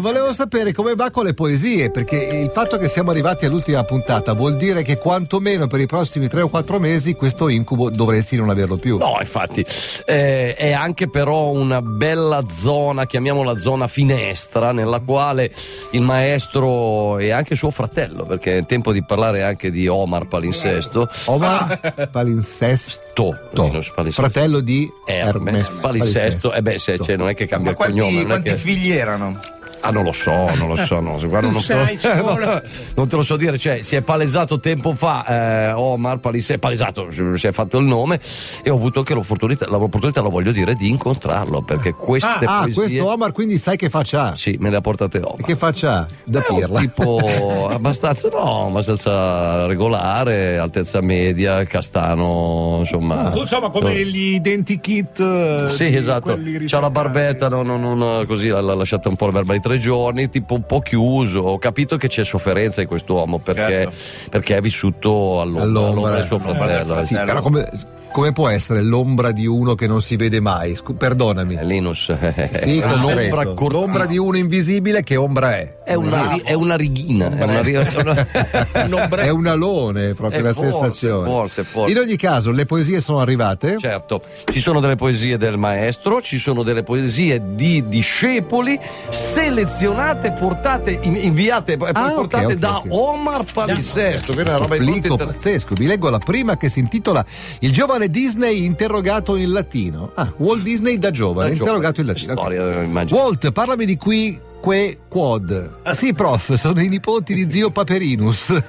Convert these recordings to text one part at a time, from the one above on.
Volevo sapere come va con le poesie, perché il fatto che siamo arrivati all'ultima puntata vuol dire che quantomeno per i prossimi tre o quattro mesi questo incubo dovresti non averlo più. No, infatti, eh, è anche però una bella zona, chiamiamola zona finestra, nella quale il maestro e anche suo fratello, perché è tempo di parlare anche di Omar Palinsesto. Omar Palinsesto, Palinsesto. fratello di Hermes, Hermes Palinsesto. Eh beh, se, cioè, non è che cambia Ma quanti, il cognome. non è quanti che... figli erano? Ah, non lo so, non lo so, no. Guarda, non, sai, te lo, non te lo so dire. Cioè, si è palesato tempo fa eh, Omar Palisse, è palesato, si è fatto il nome e ho avuto anche l'opportunità, l'opportunità, lo voglio dire, di incontrarlo perché queste ah, poesie... Ah, questo Omar quindi sai che faccia ha? Sì, me le ha portate Omar. E che faccia ha? Da un pirla? tipo abbastanza, no, abbastanza regolare, altezza media, castano, insomma. Insomma, come gli identikit. eh, Sì, esatto. C'ha la barbetta, non, non- non- così l'ha lasciata un po' la barba di tre giorni, tipo un po' chiuso. Ho capito che c'è sofferenza in quest'uomo perché, perché è vissuto all'ombra, all'ombra del suo fratello. Sì, però come, come può essere l'ombra di uno che non si vede mai? Scu- perdonami. Linus. Sì, È concreto. l'ombra cor- l'ombra di uno invisibile, che ombra è? È una, è una righina, è una, è una- È un alone, proprio Eh, la forse, sensazione. forse, forse. In ogni caso, le poesie sono arrivate? Certo, ci sono delle poesie del maestro, ci sono delle poesie di discepoli selezionate, portate, in- inviate e Ah, portate ok, da ok. Omar Palinsesto. che è una roba plico pazzesco. Vi leggo la prima che si intitola Il giovane Disney interrogato in latino. Ah, Walt Disney da giovane, Da interrogato in giovane. latino. Ok. Storia, immagino. Walt, parlami di qui, que, quod. Ah, sì, prof, sono i nipoti di zio Paperinus.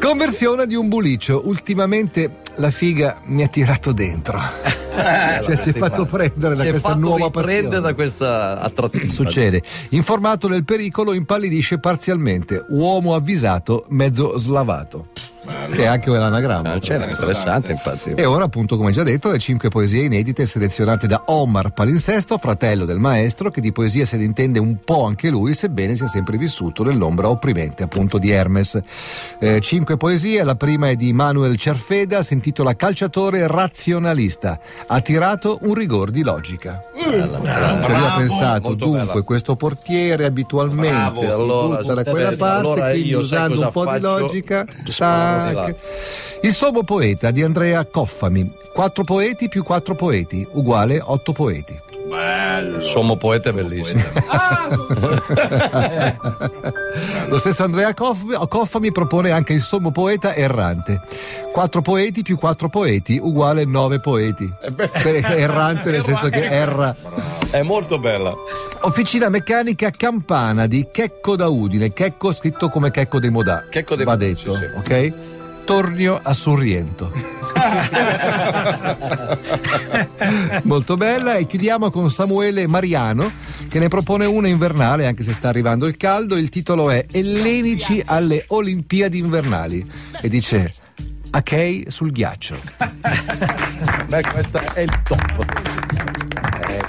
Conversione di un bulicio. Ultimamente la figa mi ha tirato dentro. cioè si è fatto prendere da Si questa nuova passione. da questa attrattiva. Succede. Informato del pericolo, impallidisce parzialmente. Uomo avvisato, mezzo slavato. Che è anche l'anagramma. Ah, c'era interessante, infatti. E ora, appunto, come già detto, le cinque poesie inedite selezionate da Omar Palinsesto, fratello del maestro, che di poesia se ne intende un po' anche lui, sebbene sia sempre vissuto nell'ombra opprimente, appunto, di Hermes. Eh, cinque poesie, la prima è di Manuel Cerfeda, si intitola Calciatore razionalista. Ha tirato un rigor di logica. Bella, bella. Cioè lui ha pensato, molto dunque, bella. questo portiere abitualmente Bravo. si Allora, butta da quella parte, allora quindi io usando un po' di faccio? logica, Sparo tac. Il sommo poeta di Andrea Coffami. Quattro poeti più quattro poeti, uguale otto poeti. Sommo poeta è bellissimo. Lo stesso Andrea Coff- Coffami propone anche il sommo poeta errante. Quattro poeti più quattro poeti, uguale nove poeti. Errante nel senso che erra. È molto bella. Officina meccanica campana di Checco da Udine. Checco scritto come Checco dei Modà. Checco dei Va Modà, detto, sì, sì. ok? Tornio a Sorriento. Molto bella e chiudiamo con Samuele Mariano che ne propone una invernale anche se sta arrivando il caldo. Il titolo è Ellenici alle Olimpiadi invernali e dice Achei sul ghiaccio. Beh, questo è il top.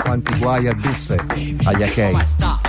Quanti guai addusse agli Achei.